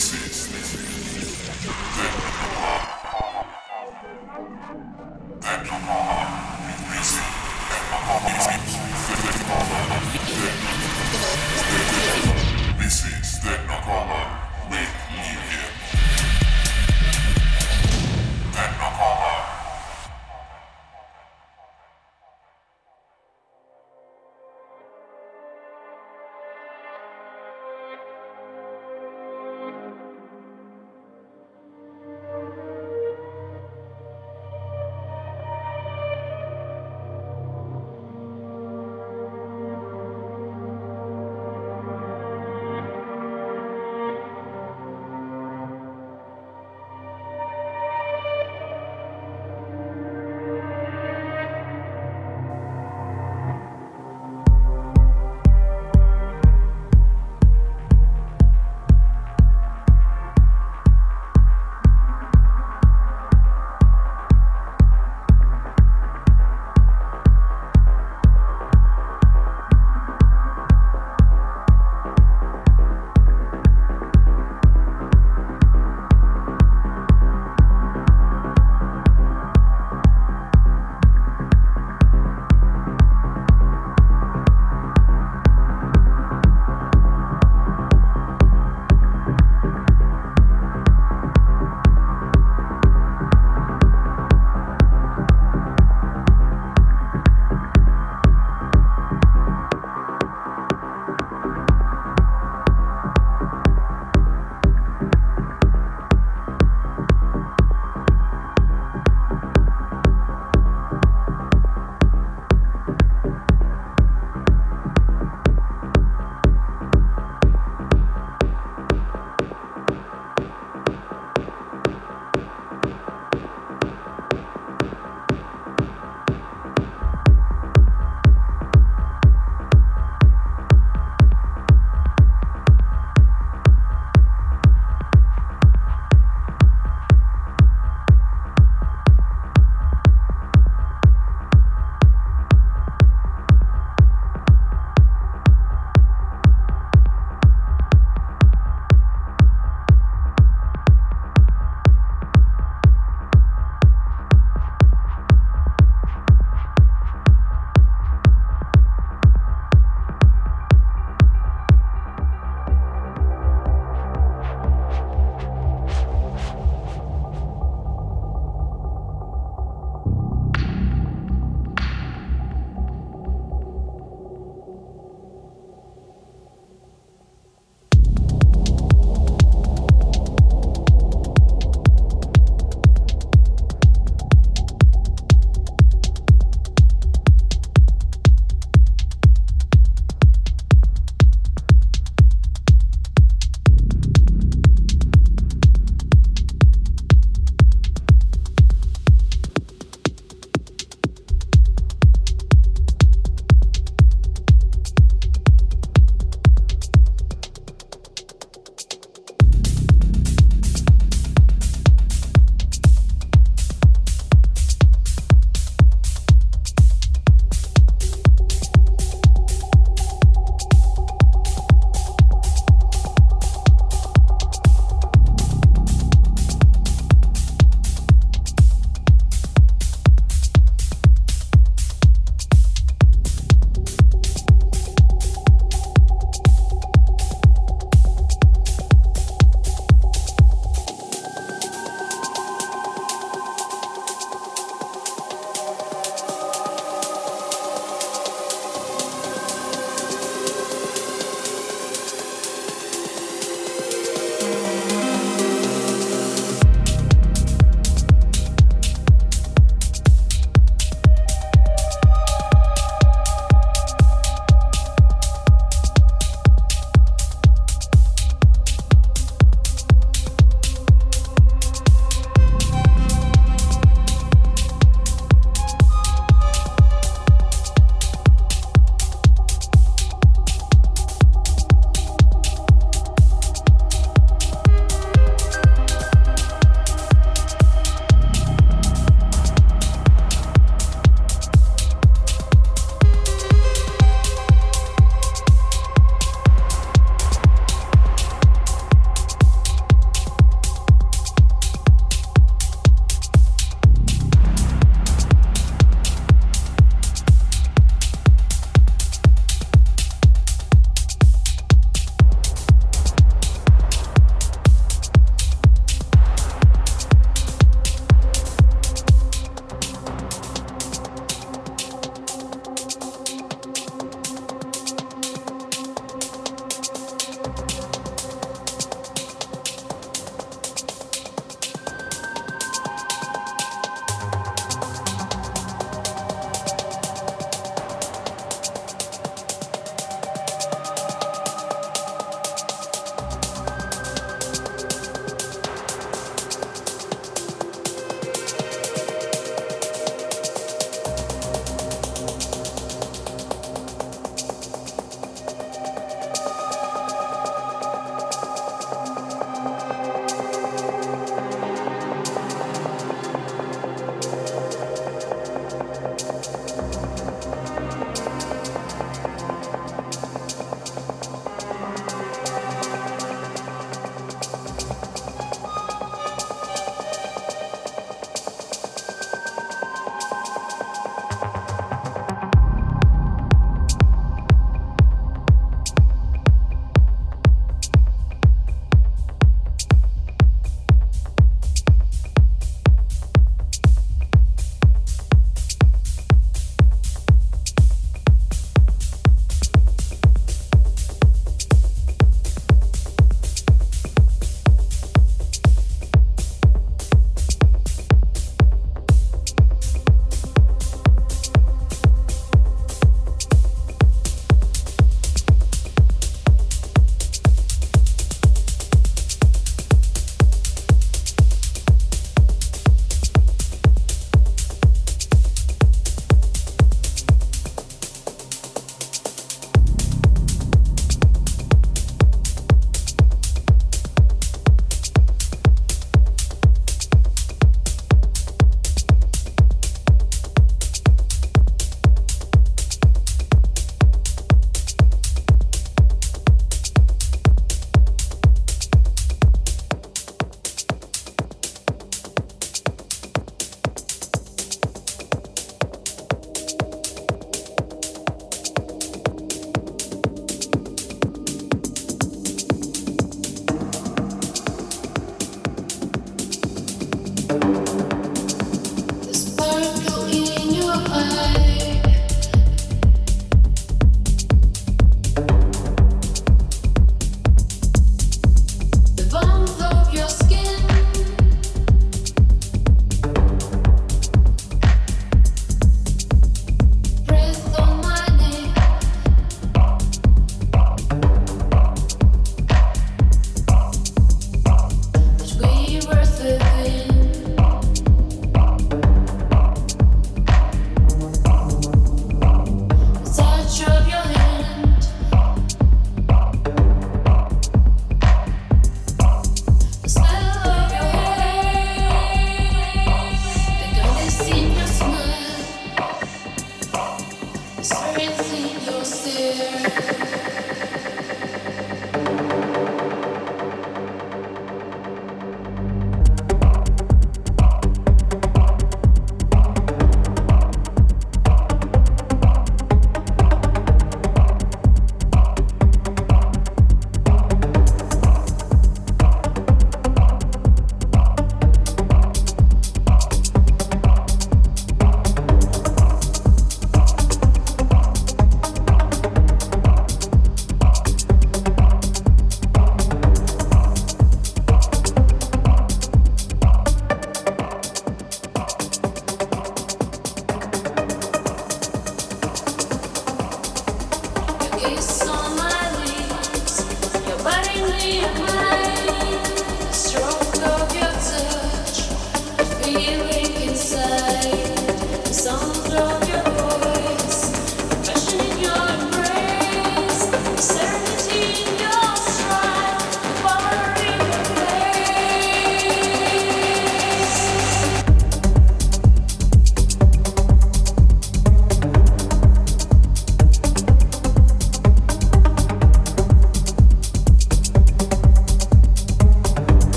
this is. This is.